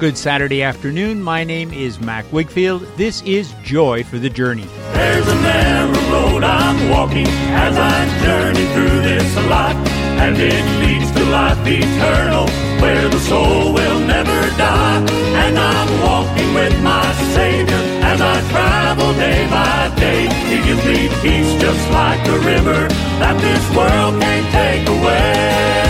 Good Saturday afternoon. My name is Mac Wigfield. This is Joy for the Journey. There's a narrow road I'm walking as I journey through this life, and it leads to life eternal, where the soul will never die. And I'm walking with my Savior as I travel day by day. He gives me peace just like a river that this world can't take away.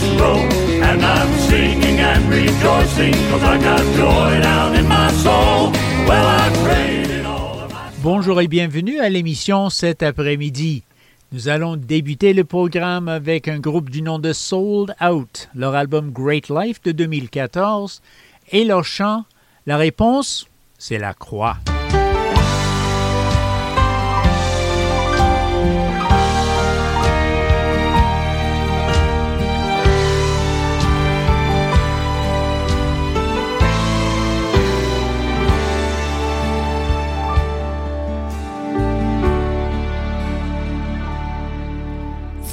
And I'm singing and rejoicing I got joy in my soul. Well, I prayed all of my Bonjour et bienvenue à l'émission cet après-midi. Nous allons débuter le programme avec un groupe du nom de Sold Out, leur album Great Life de 2014 et leur chant La réponse, c'est la croix.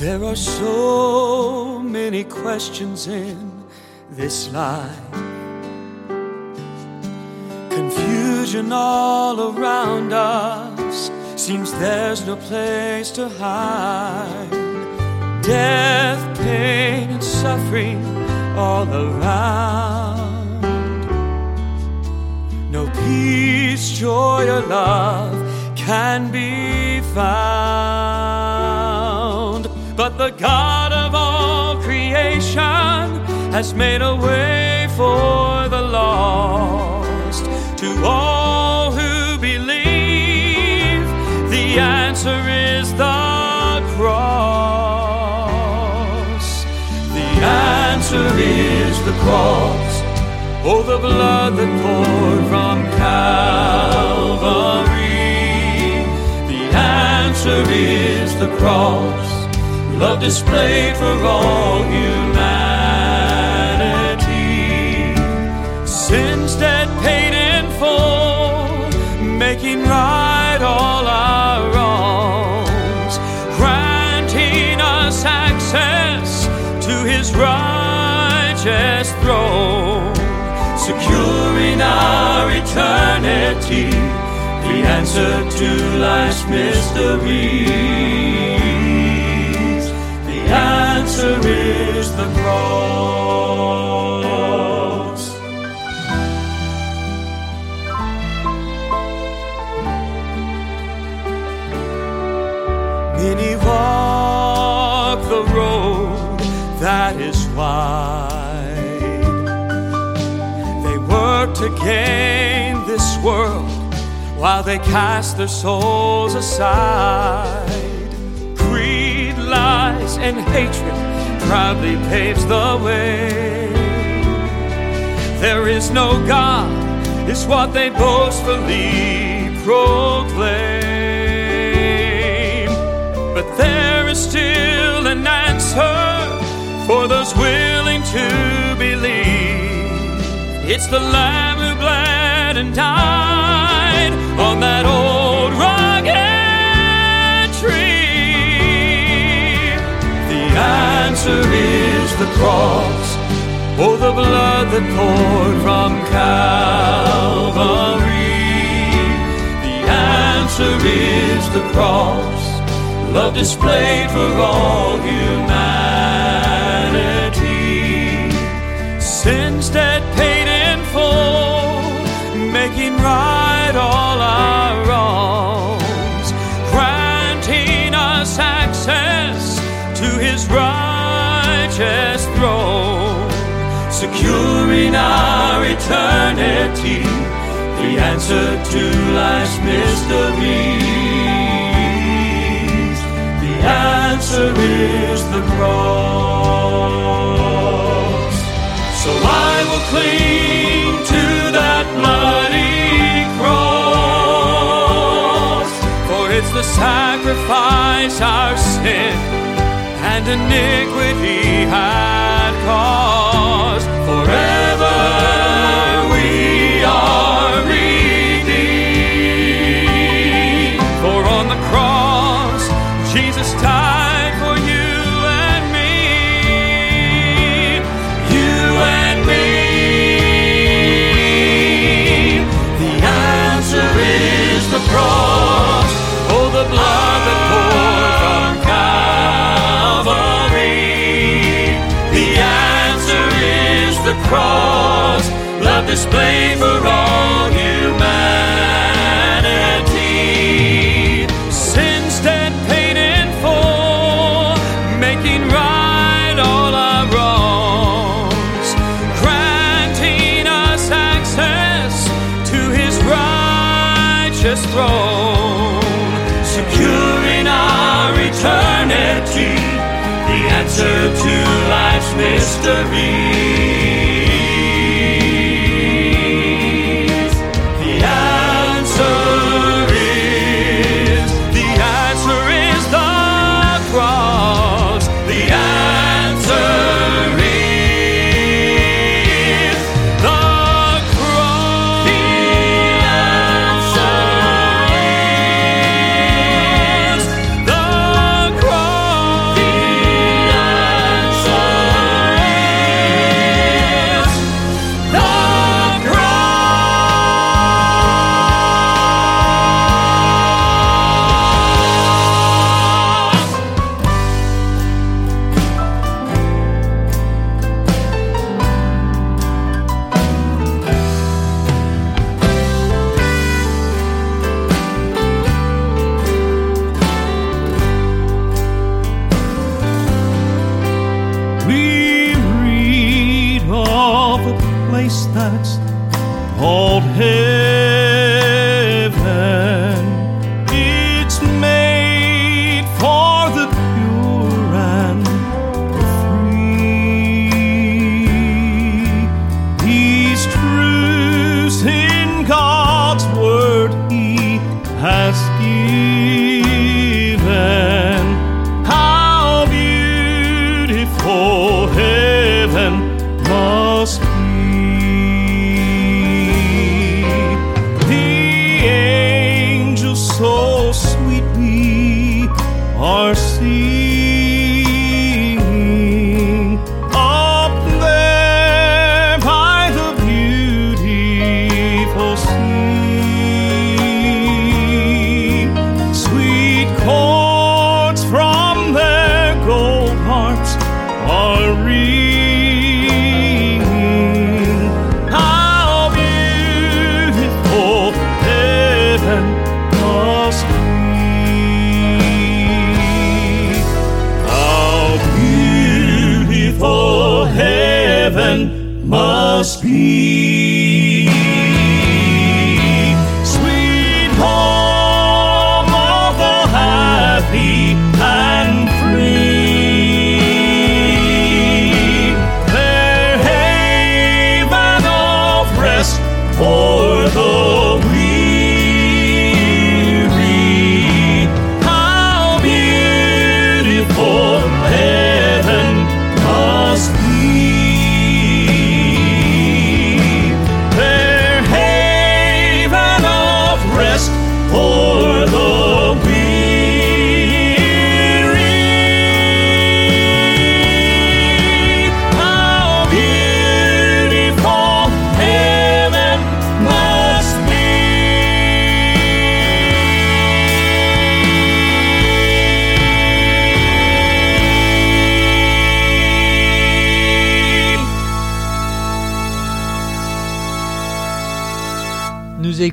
There are so many questions in this life. Confusion all around us. Seems there's no place to hide. Death, pain, and suffering all around. No peace, joy, or love can be found. But the God of all creation has made a way for the lost. To all who believe, the answer is the cross. The answer is the cross. Oh, the blood that poured from Calvary. The answer is the cross. Love displayed for all humanity. Sins dead paid in full, making right all our wrongs, granting us access to his righteous throne, securing our eternity, the answer to life's mysteries. Is the cross. Many walk the road that is wide. They work to gain this world while they cast their souls aside. Greed, lies, and hatred proudly paves the way. There is no God, is what they boastfully proclaim. But there is still an answer for those willing to believe. It's the Lamb who bled cross. Oh, the blood that poured from Calvary. The answer is the cross. Love displayed for all humanity. Securing our eternity, the answer to life's mysteries. The answer is the cross. So I will cling to that bloody cross, for it's the sacrifice our sin and iniquity had caused. Forever we are redeemed, for on the cross Jesus died cross, love displayed for all humanity. Sin's debt paid in full, making right all our wrongs, granting us access to His righteous throne, securing our eternity. The answer to life's mystery.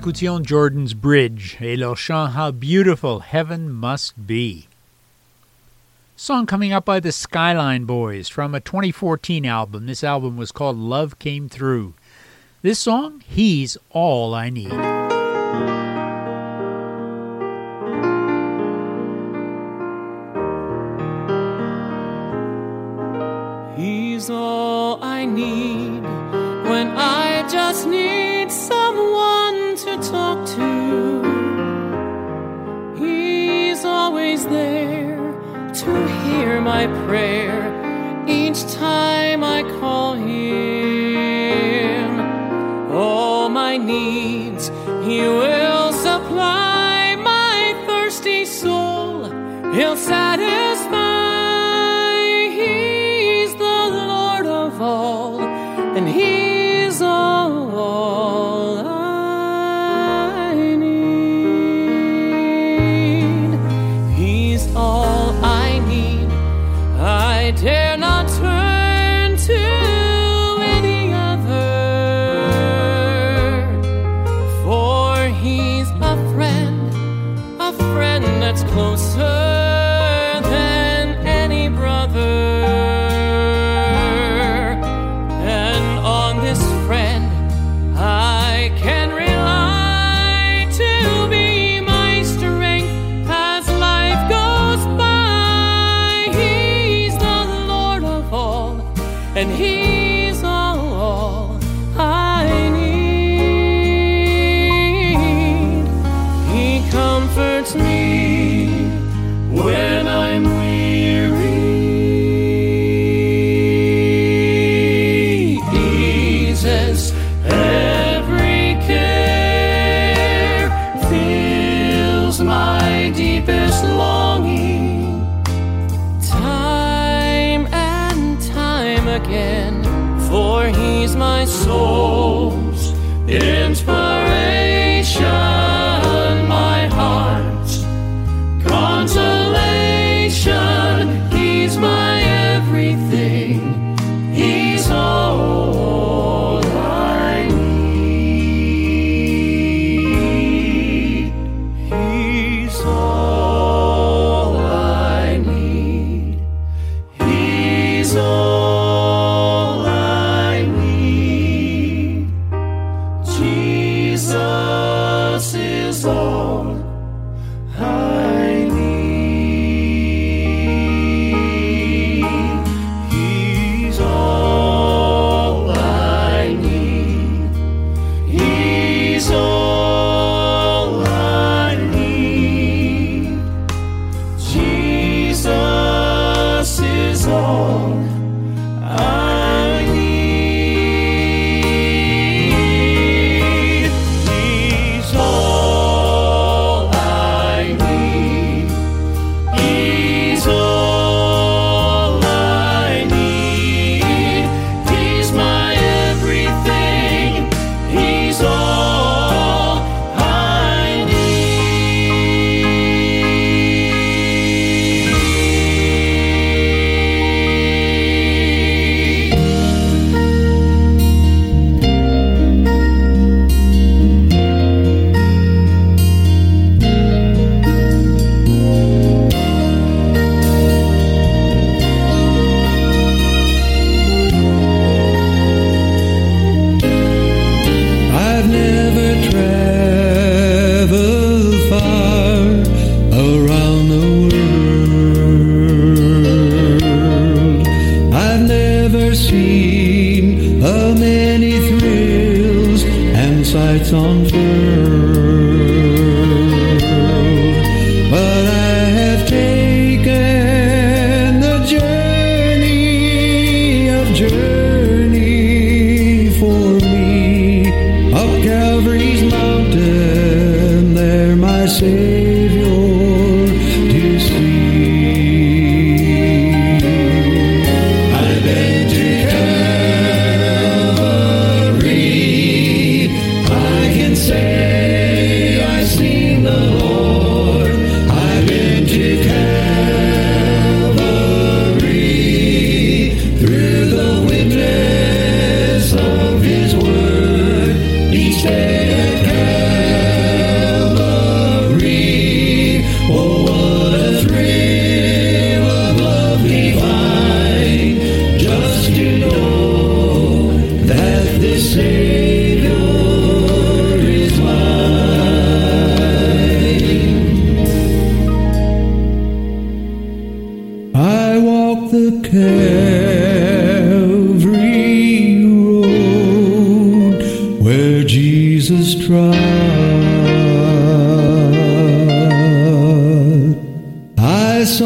écoutions Jordan's Bridge et leur chant How Beautiful Heaven Must Be. Song coming up by the Skyline Boys from a 2014 album. This album was called Love Came Through. This song, He's All I Need. my prayer each time I call Him. All my needs He will.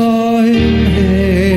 I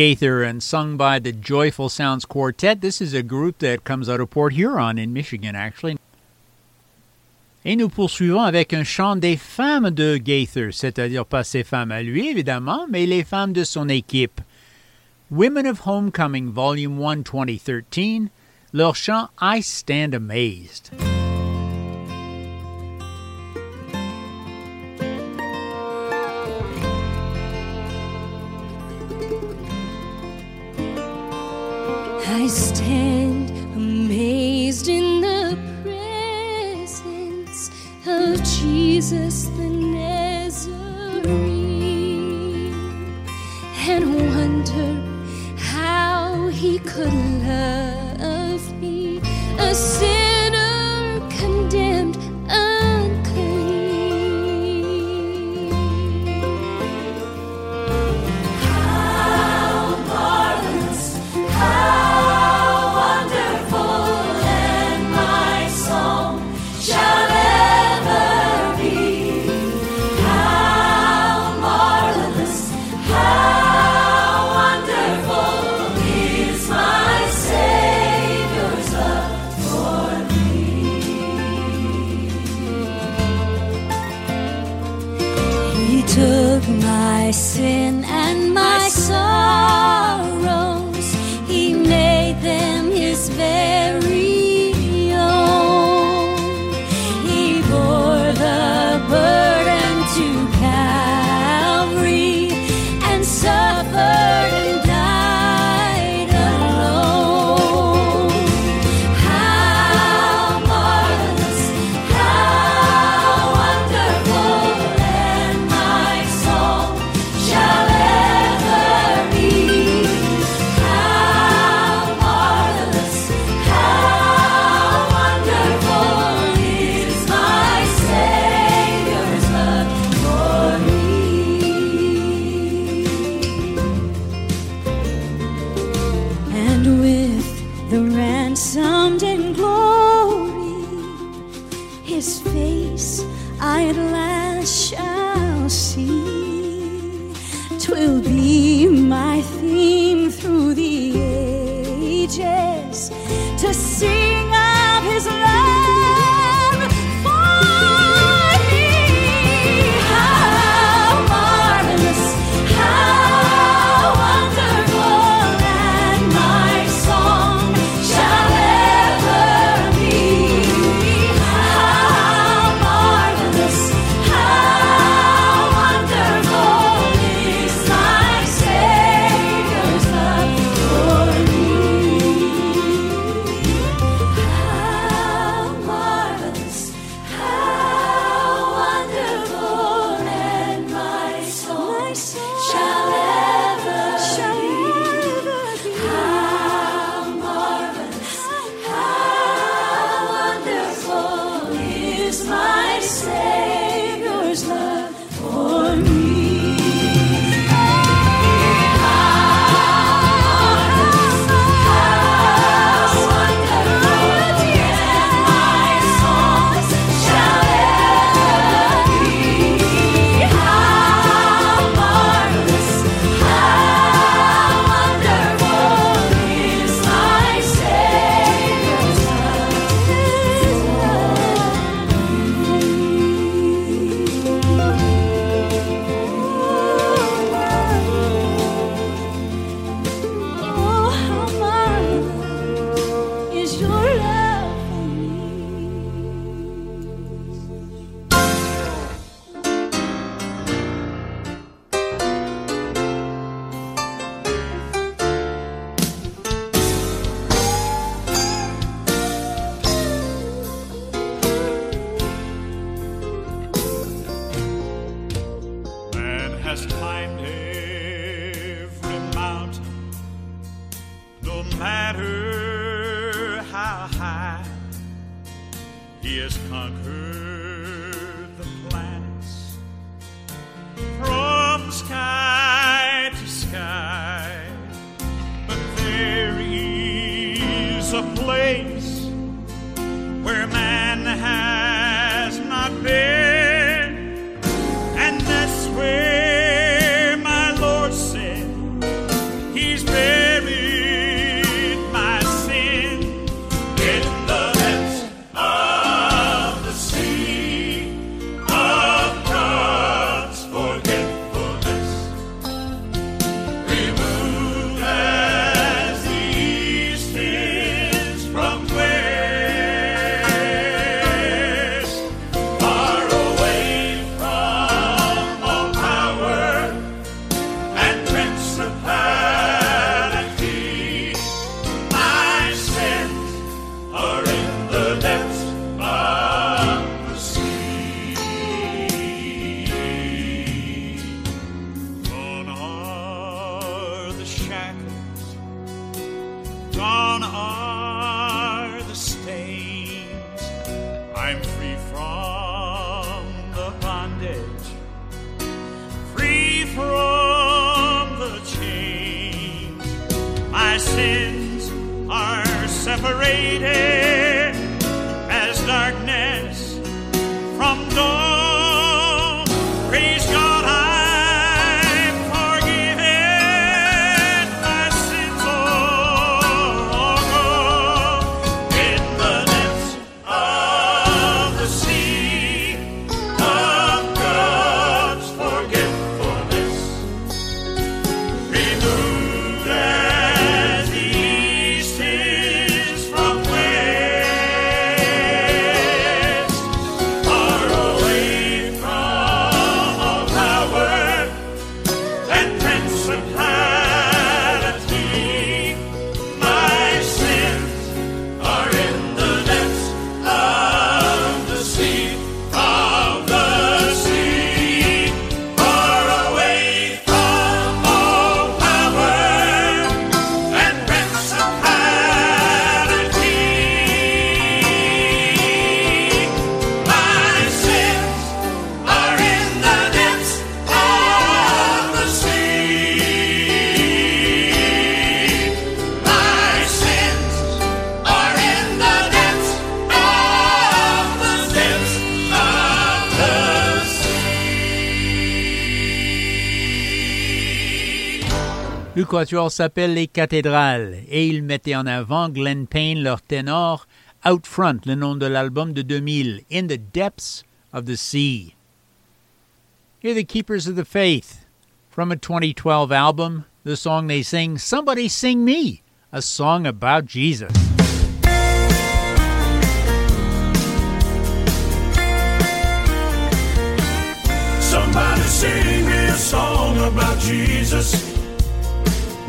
Gaither and sung by the Joyful Sounds Quartet. This is a group that comes out of Port Huron in Michigan, actually. Et nous poursuivons avec un chant des femmes de Gaither, c'est-à-dire pas ses femmes à lui, évidemment, mais les femmes de son équipe. Women of Homecoming, Volume 1, 2013, leur chant I Stand Amazed. I stand amazed in the presence of Jesus the Nazarene and wonder how he could love. Gone are the stains. I'm free from the bondage, free from the chains. My sins are separated. Quatuor s'appelle Les Cathédrales et ils mettaient en avant Glenn Payne, leur ténor, Out Front, le nom de l'album de 2000, In the Depths of the Sea. Here the Keepers of the Faith. From a 2012 album, the song they sing, Somebody Sing Me, a song about Jesus. Somebody sing me a song about Jesus.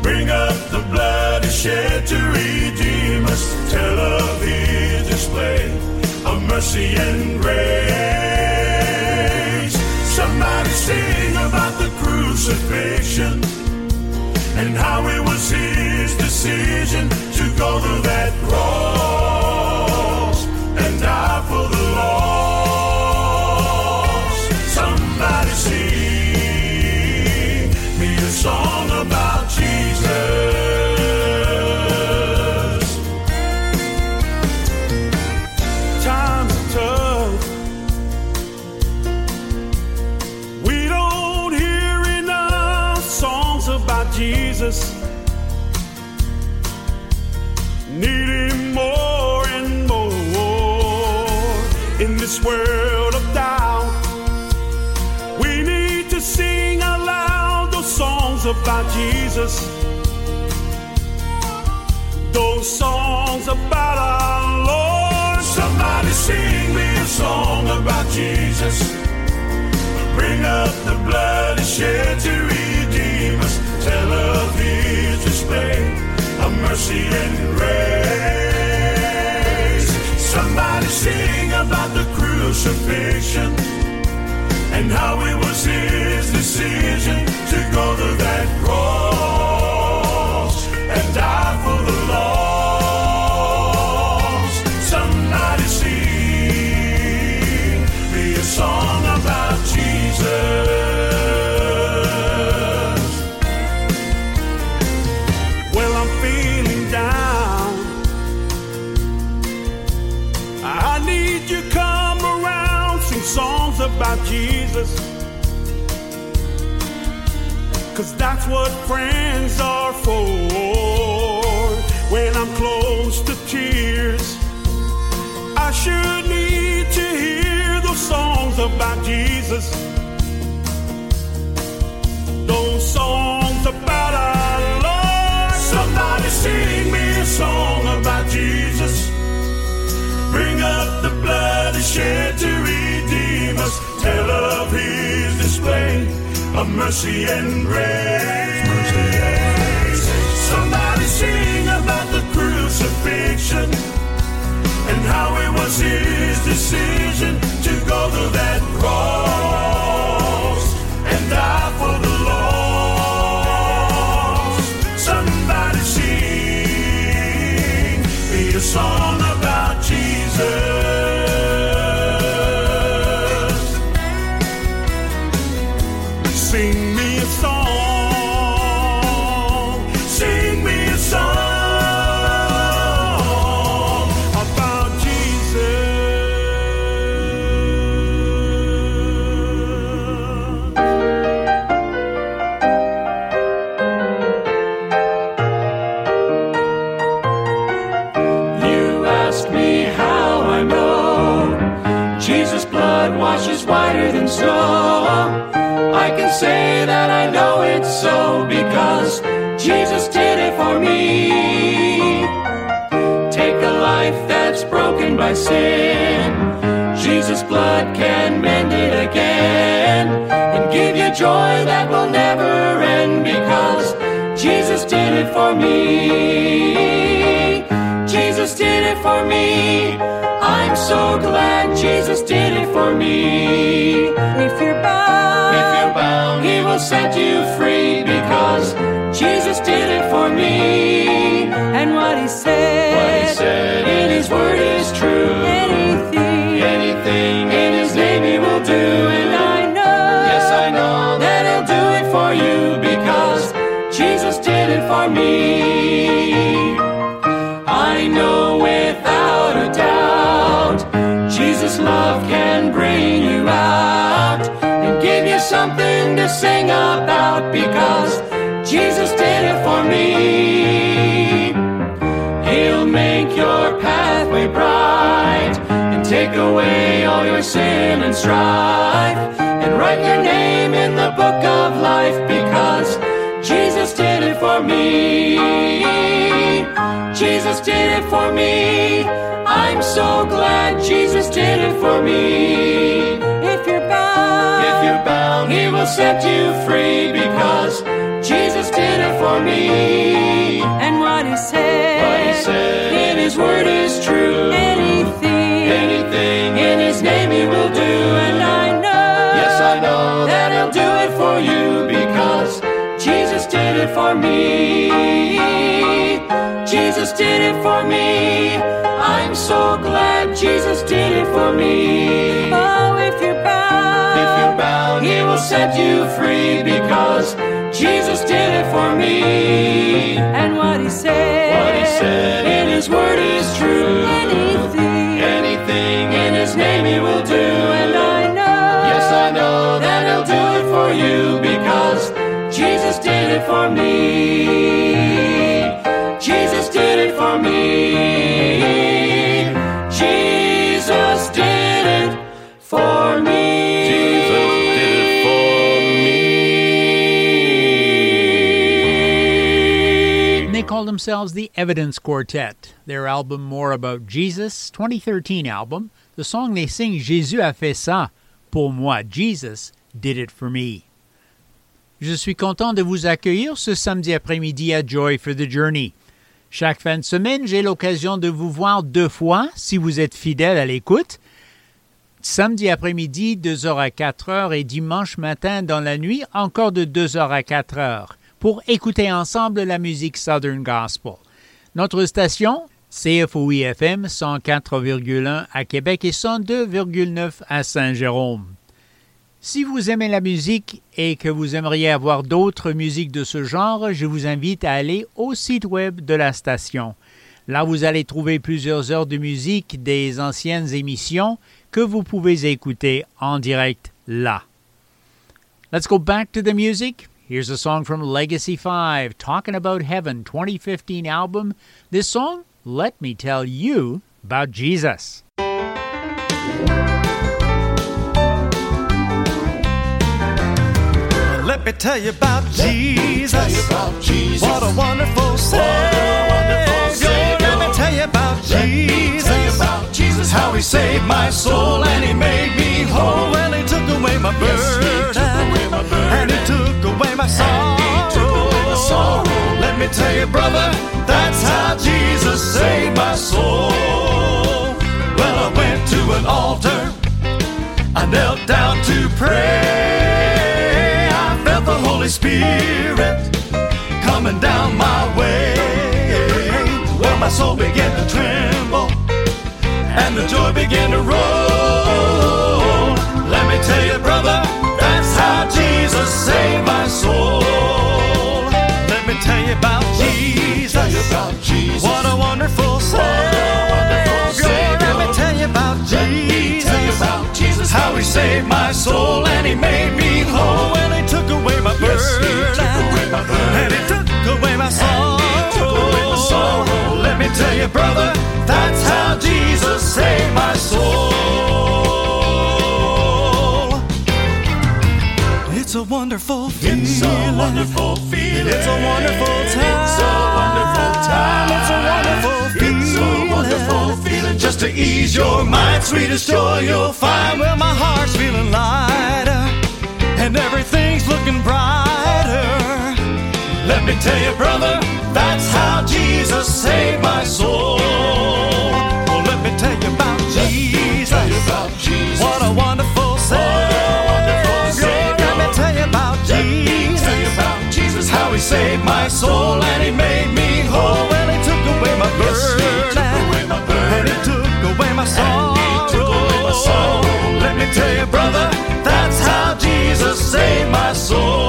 Bring up the blood he shed to redeem us. Tell of his display of mercy and grace. Somebody sing about the crucifixion and how it was his decision to go to that cross world of doubt. We need to sing out loud those songs about Jesus. Those songs about our Lord. Somebody sing me a song about Jesus. Bring up the blood he shed to redeem us. Tell of his display of mercy and grace. Somebody sing about the crucifixion and how it was his decision to go to that cross that's what friends are for. When I'm close to tears, I sure need to hear those songs about Jesus. Those songs about our Lord. Somebody sing me a song about Jesus. Bring up the blood he shed to redeem us. Tell of his display of mercy and grace. Somebody sing about the crucifixion and how it was his decision to go to that cross blood washes whiter than snow. I can say that I know it's so because Jesus did it for me. Take a life that's broken by sin. Jesus' blood can mend it again and give you joy that will never end because Jesus did it for me. Jesus did it for me. So glad Jesus did it for me. If you're bound, If you're bound, he will set you free because Jesus did it for me. and what he said, What he said sing about because Jesus did it for me. He'll make your pathway bright and take away all your sin and strife and write your name in the book of life because Jesus did it for me. Jesus did it for me. I'm so glad Jesus did it for me. You're bound, he will set you free because Jesus did it for me. and what he said, What he said in his word is true. anything, Anything in his name he will do. and I know, Yes, I know that he'll do it for you because Jesus did it for me. Jesus did it for me. I'm so glad Jesus did it for me. oh, if you're set you free because Jesus did it for me. and what he said, What he said in his word is true. anything, Anything in his name he will do. and I know, Yes, I know that he'll do it for you because Jesus did it for me. Jesus did it for me. Jesus call themselves the Evidence Quartet. Their album More About Jesus, 2013 album. The song they sing, Jésus a fait ça pour moi. Jesus did it for me. Je suis content de vous accueillir ce samedi après-midi à Joy for the Journey. Chaque fin de semaine, j'ai l'occasion de vous voir deux fois si vous êtes fidèle à l'écoute. Samedi après-midi, 2h à 4h et dimanche matin dans la nuit, encore de 2h à 4h pour écouter ensemble la musique Southern Gospel. Notre station, CFOI-FM 104,1 à Québec et 102,9 à Saint-Jérôme. Si vous aimez la musique et que vous aimeriez avoir d'autres musiques de ce genre, je vous invite à aller au site web de la station. Là, vous allez trouver plusieurs heures de musique des anciennes émissions que vous pouvez écouter en direct là. Let's go back to the music. Here's a song from Legacy 5, Talking About Heaven 2015 album. This song, Let Me Tell You About Jesus. Let me tell you about Jesus. What a wonderful Savior. Let me tell you about Jesus. That's how he saved my soul and he made me whole. Well, he took away my burden. And he took away my sorrow. Let me tell you, brother, that's how Jesus saved my soul. Well, I went to an altar. I knelt down to pray. I felt the Holy Spirit coming down my way. Well, my soul began to tremble and the joy began to roll. Let me tell you, brother, that's how Jesus saved my soul. Let me tell you about Jesus. What a wonderful Savior. Let me tell you about Jesus. How he saved my soul and he made me whole. Well, he took away my burden. And he took away my sorrow. Let me tell your brother, that's how Jesus saved my soul. It's a wonderful feeling. It's a wonderful feeling. It's a wonderful time. It's a wonderful time. It's a wonderful feeling. It's a wonderful feeling. Just to ease your mind, sweetest joy you'll find. Well, my heart's feeling lighter, and everything's looking bright. Let me tell you, brother, that's how Jesus saved my soul. Oh, well, let me tell you about Jesus. Tell you about Jesus. What a wonderful Savior. Let me tell you about Let Jesus. tell you about Jesus. How he saved my soul and he made me whole. Well, he took away my Yes, burden. took away my burden. And he took away my sorrow. he took away my sorrow. Let me tell you, brother, that's how Jesus saved my soul.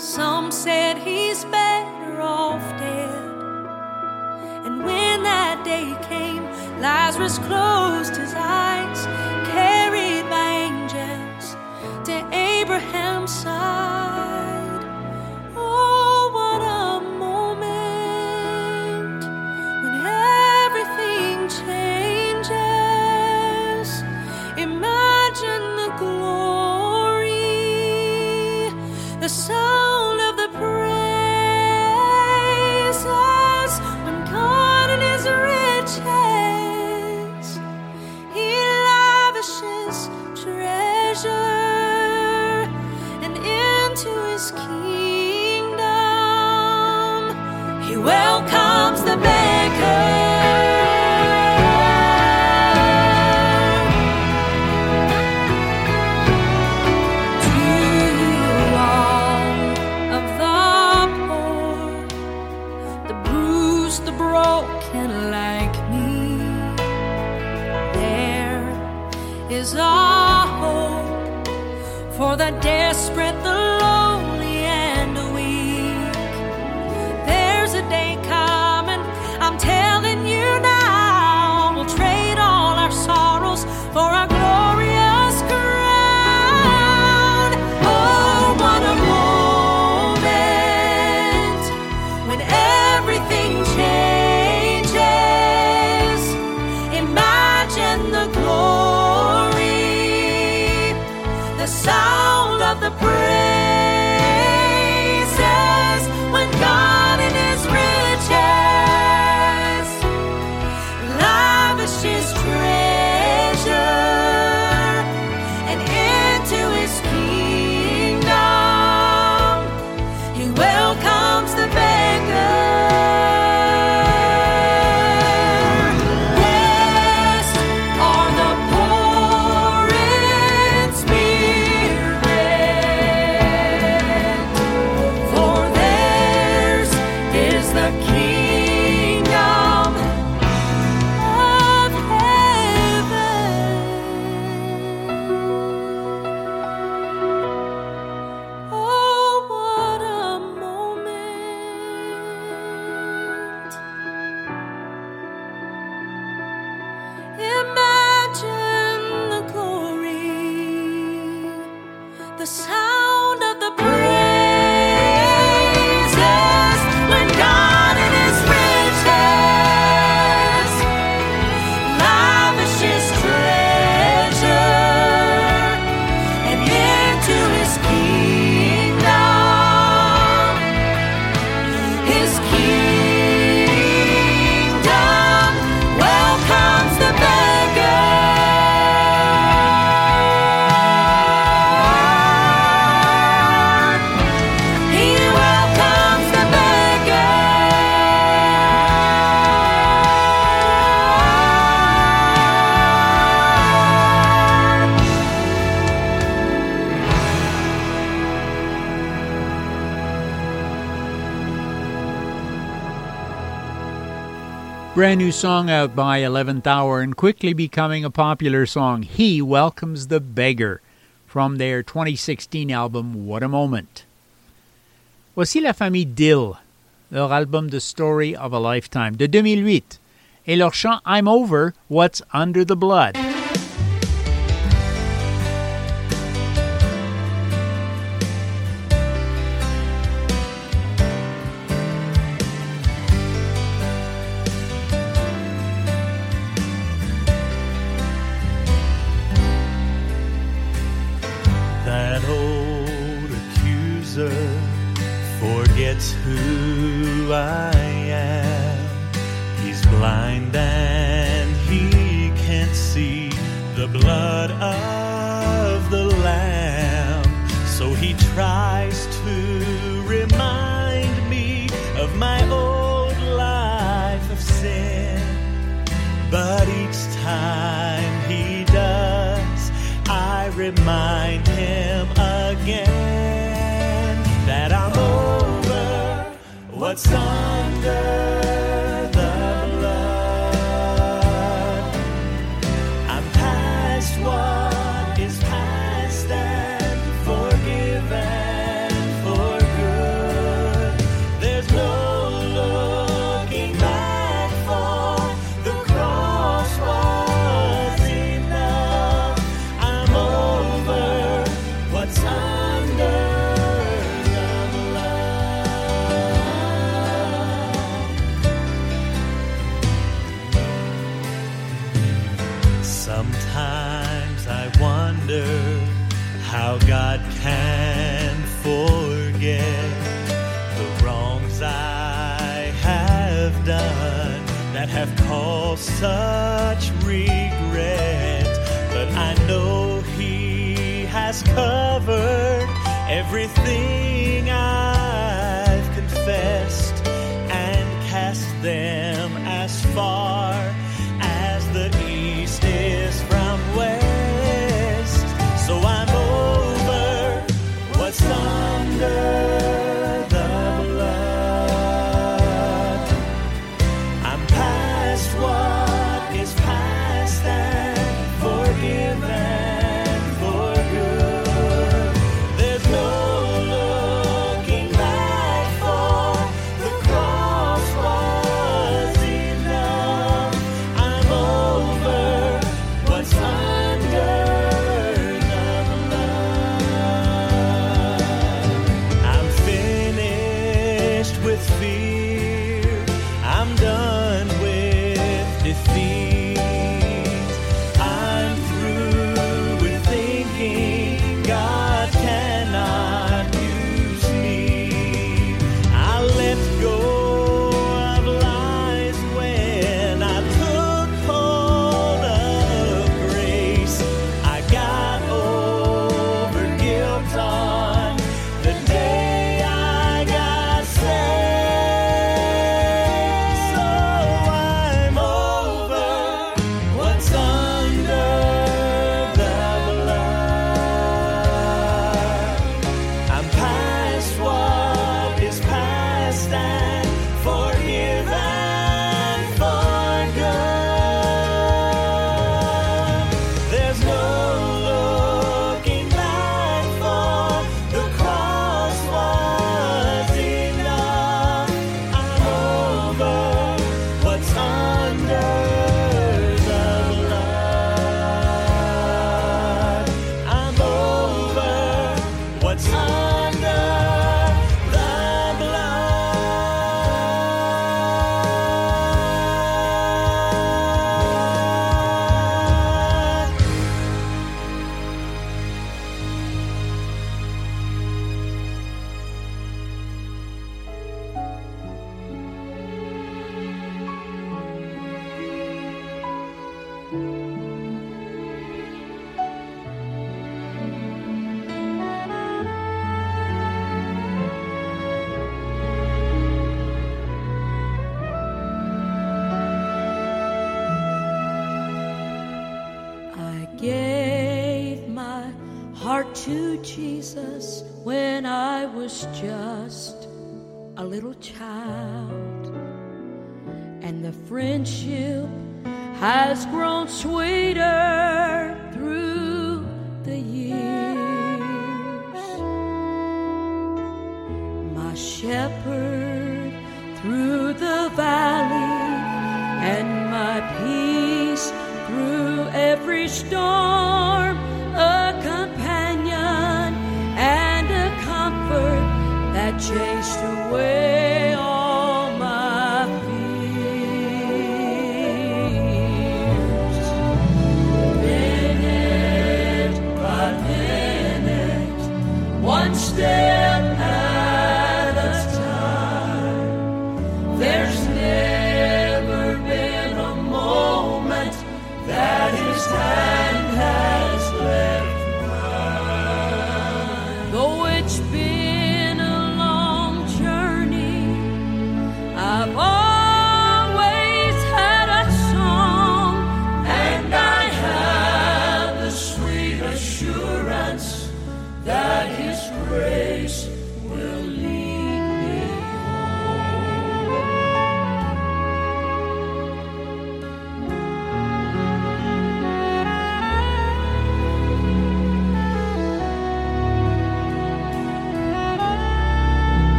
Some said he's better off dead. And when that day came, Lazarus closed his eyes, carried by angels to Abraham's side. Desperate, Brand new song out by 11th Hour and quickly becoming a popular song. He welcomes the beggar from their 2016 album What a Moment. Voici la famille Dill, leur album The Story of a Lifetime de 2008 et leur chant I'm Over What's Under the Blood. have caused such regret. But I know He has covered everything I've confessed and cast them as far.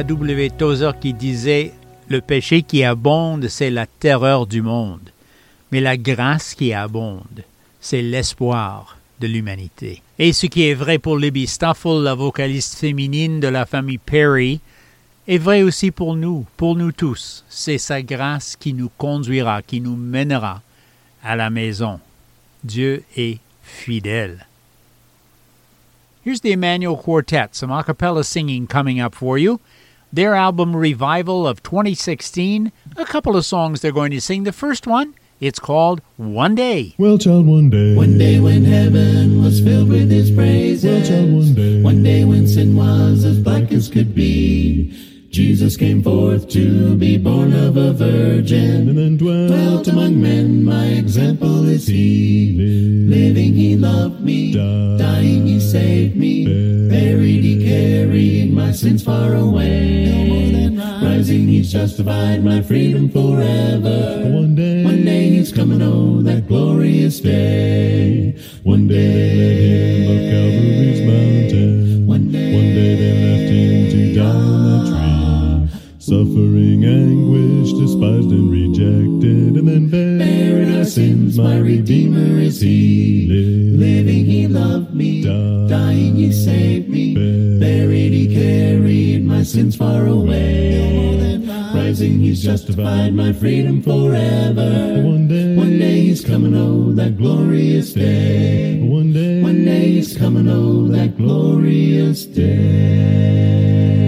A.W. Tozer qui disait Le péché qui abonde, c'est la terreur du monde. Mais la grâce qui abonde, c'est l'espoir de l'humanité. Et ce qui est vrai pour Libby la vocaliste féminine de la famille Perry, est vrai aussi pour nous, pour nous tous. C'est sa grâce qui nous conduira, qui nous mènera à la maison. Dieu est fidèle. Here's the Emmanuel Quartet, some a cappella singing coming up for you. Their album Revival of 2016, a couple of songs they're going to sing. The first one, it's called One Day. Well, child, one day. One day when heaven was filled with his praises. Well, child, one day. One day when sin was as black as could be. Jesus came forth to be born of a virgin, and then dwelt among men. My example is he. Living, he loved me. Dying, he saved me. Buried, he carried my sins far away. Rising, he's justified my freedom forever. One day, One day he's coming, oh, that glorious day. One day, of Calvary's mountain. Suffering anguish, despised and rejected, and then Bearing our sins, my Redeemer is he. Living, he loved me. Dying, he saved me. Buried, he carried my sins far away. Rising, he's justified my freedom forever. One day, One day he's coming, oh, that glorious day. one day, One day he's coming, oh, that glorious day.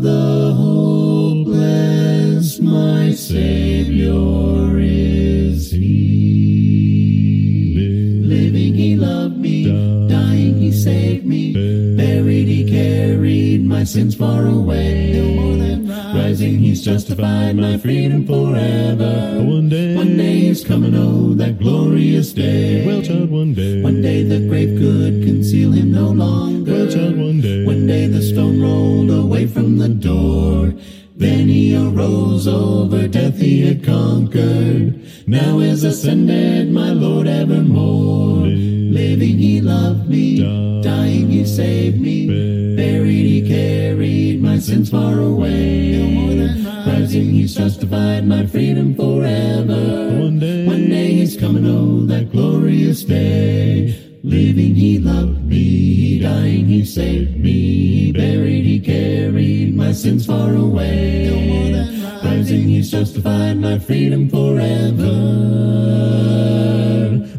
The hopeless, my Savior is He. Living, He loved me. Dying, He saved me. Buried, He carried my sins far away. Justified my freedom forever. One day, One day He's coming, oh, that glorious day. well, child, one day, One day the grave could conceal him no longer. well, child, one day, One day the stone rolled away from the door. Then he arose over death he had conquered. Now is ascended my Lord evermore. Living he loved me. Dying he saved me. Buried he carried my sins far away. He's justified my freedom forever. One day, One day he's coming, oh, that glorious day. Living, he loved me. Dying, he saved me. Buried, he carried my sins far away. Rising, he's justified my freedom forever.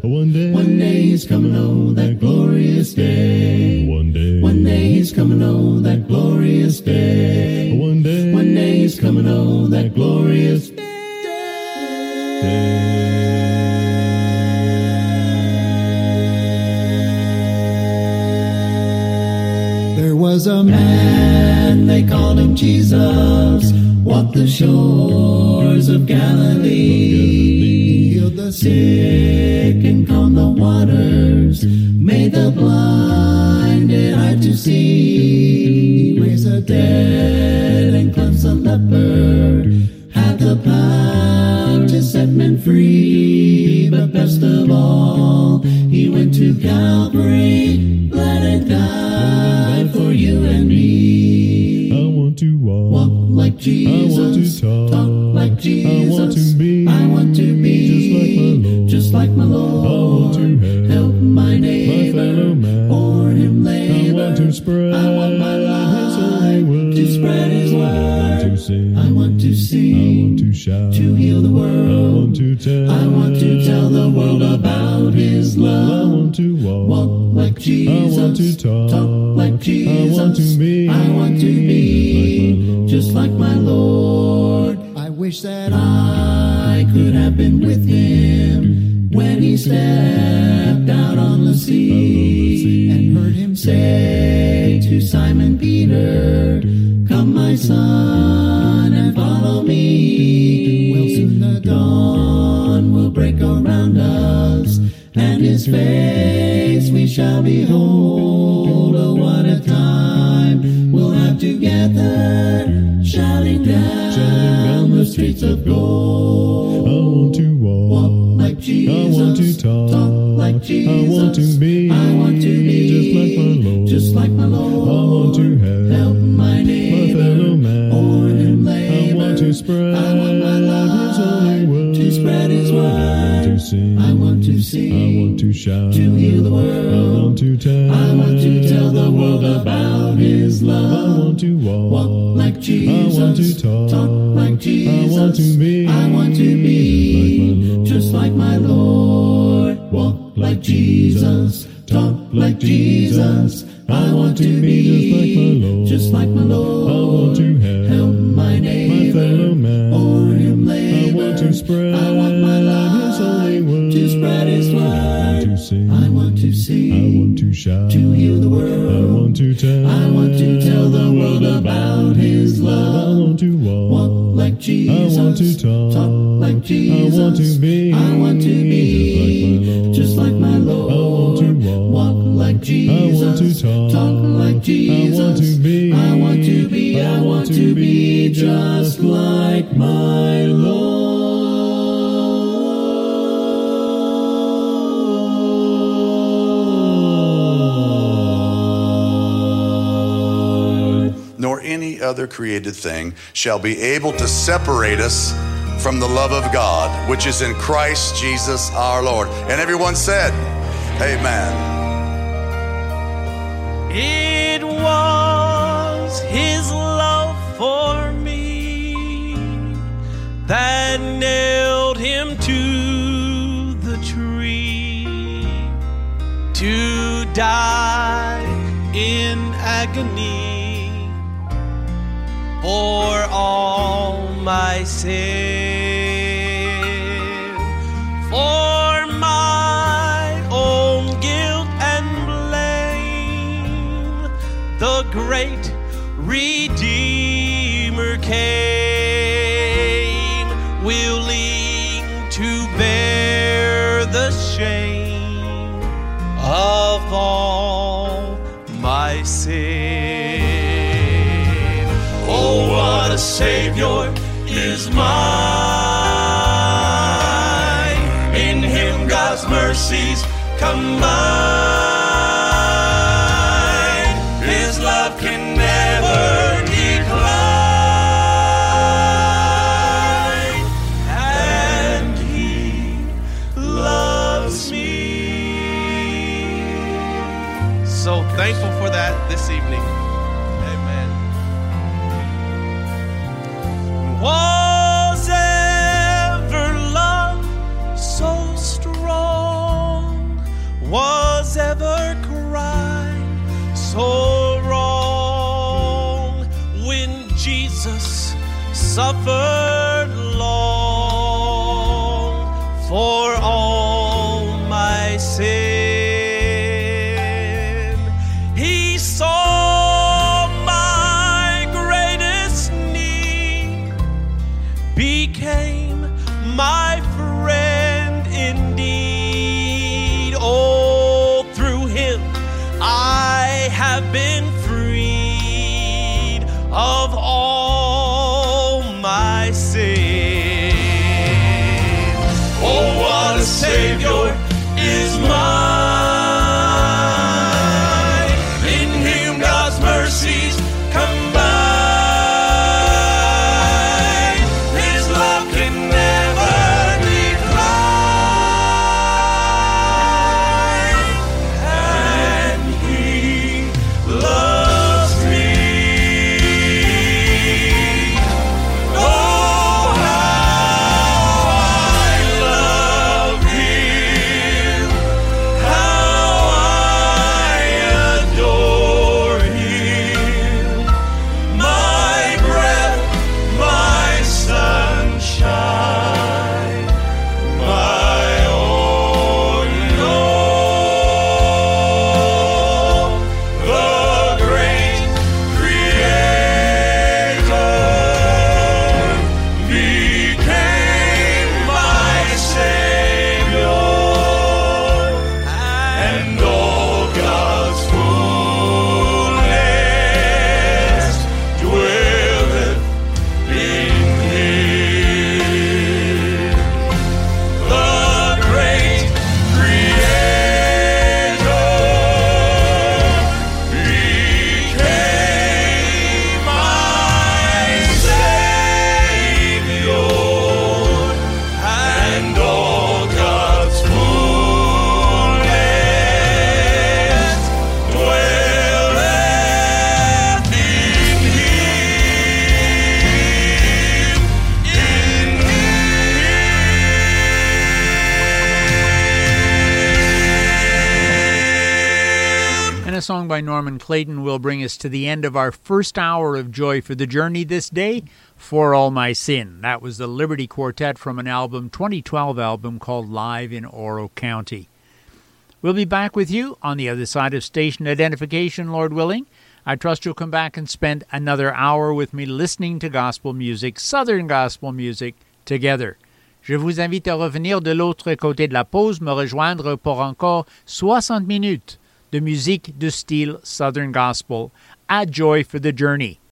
one day, One day he's coming, oh, that glorious day. one day, One day he's coming, oh, that glorious day. one day, One that glorious day. There was a man, they called him Jesus, walked the shores of Galilee, healed the sick and calmed the waters, made the blinded eye to see, he raised the dead the power to set men free, but best of all, he went to Calvary, I want to be just like my Lord. just like my Lord. I want to help help my neighbor fellow man. or him I want to spread I want my life His holy word. to spread His I want to sing. I want to sing. I want to shout. to heal the world. I want to tell. I want to tell the world about His love. I want to walk. Walk like Jesus. I want to talk. like Jesus. I want to be. I want to be other created thing shall be able to separate us from the love of God, which is in Christ Jesus our Lord. And everyone said, Amen. It was his love for me that nailed him to the tree to die in agony for all my sin, for my own guilt and blame. The great Redeemer came, Savior is mine. In Him, God's mercies combine. Will bring us to the end of our first hour of Joy for the Journey this day, For All My Sin. That was the Liberty Quartet from an album, 2012 album called Live in Oro County. We'll be back with you on the other side of station identification, Lord willing. I trust you'll come back and spend another hour with me listening to gospel music, Southern gospel music, together. Je vous invite à revenir de l'autre côté de la pause, me rejoindre pour encore 60 minutes de musique de style Southern Gospel à Joy for the Journey.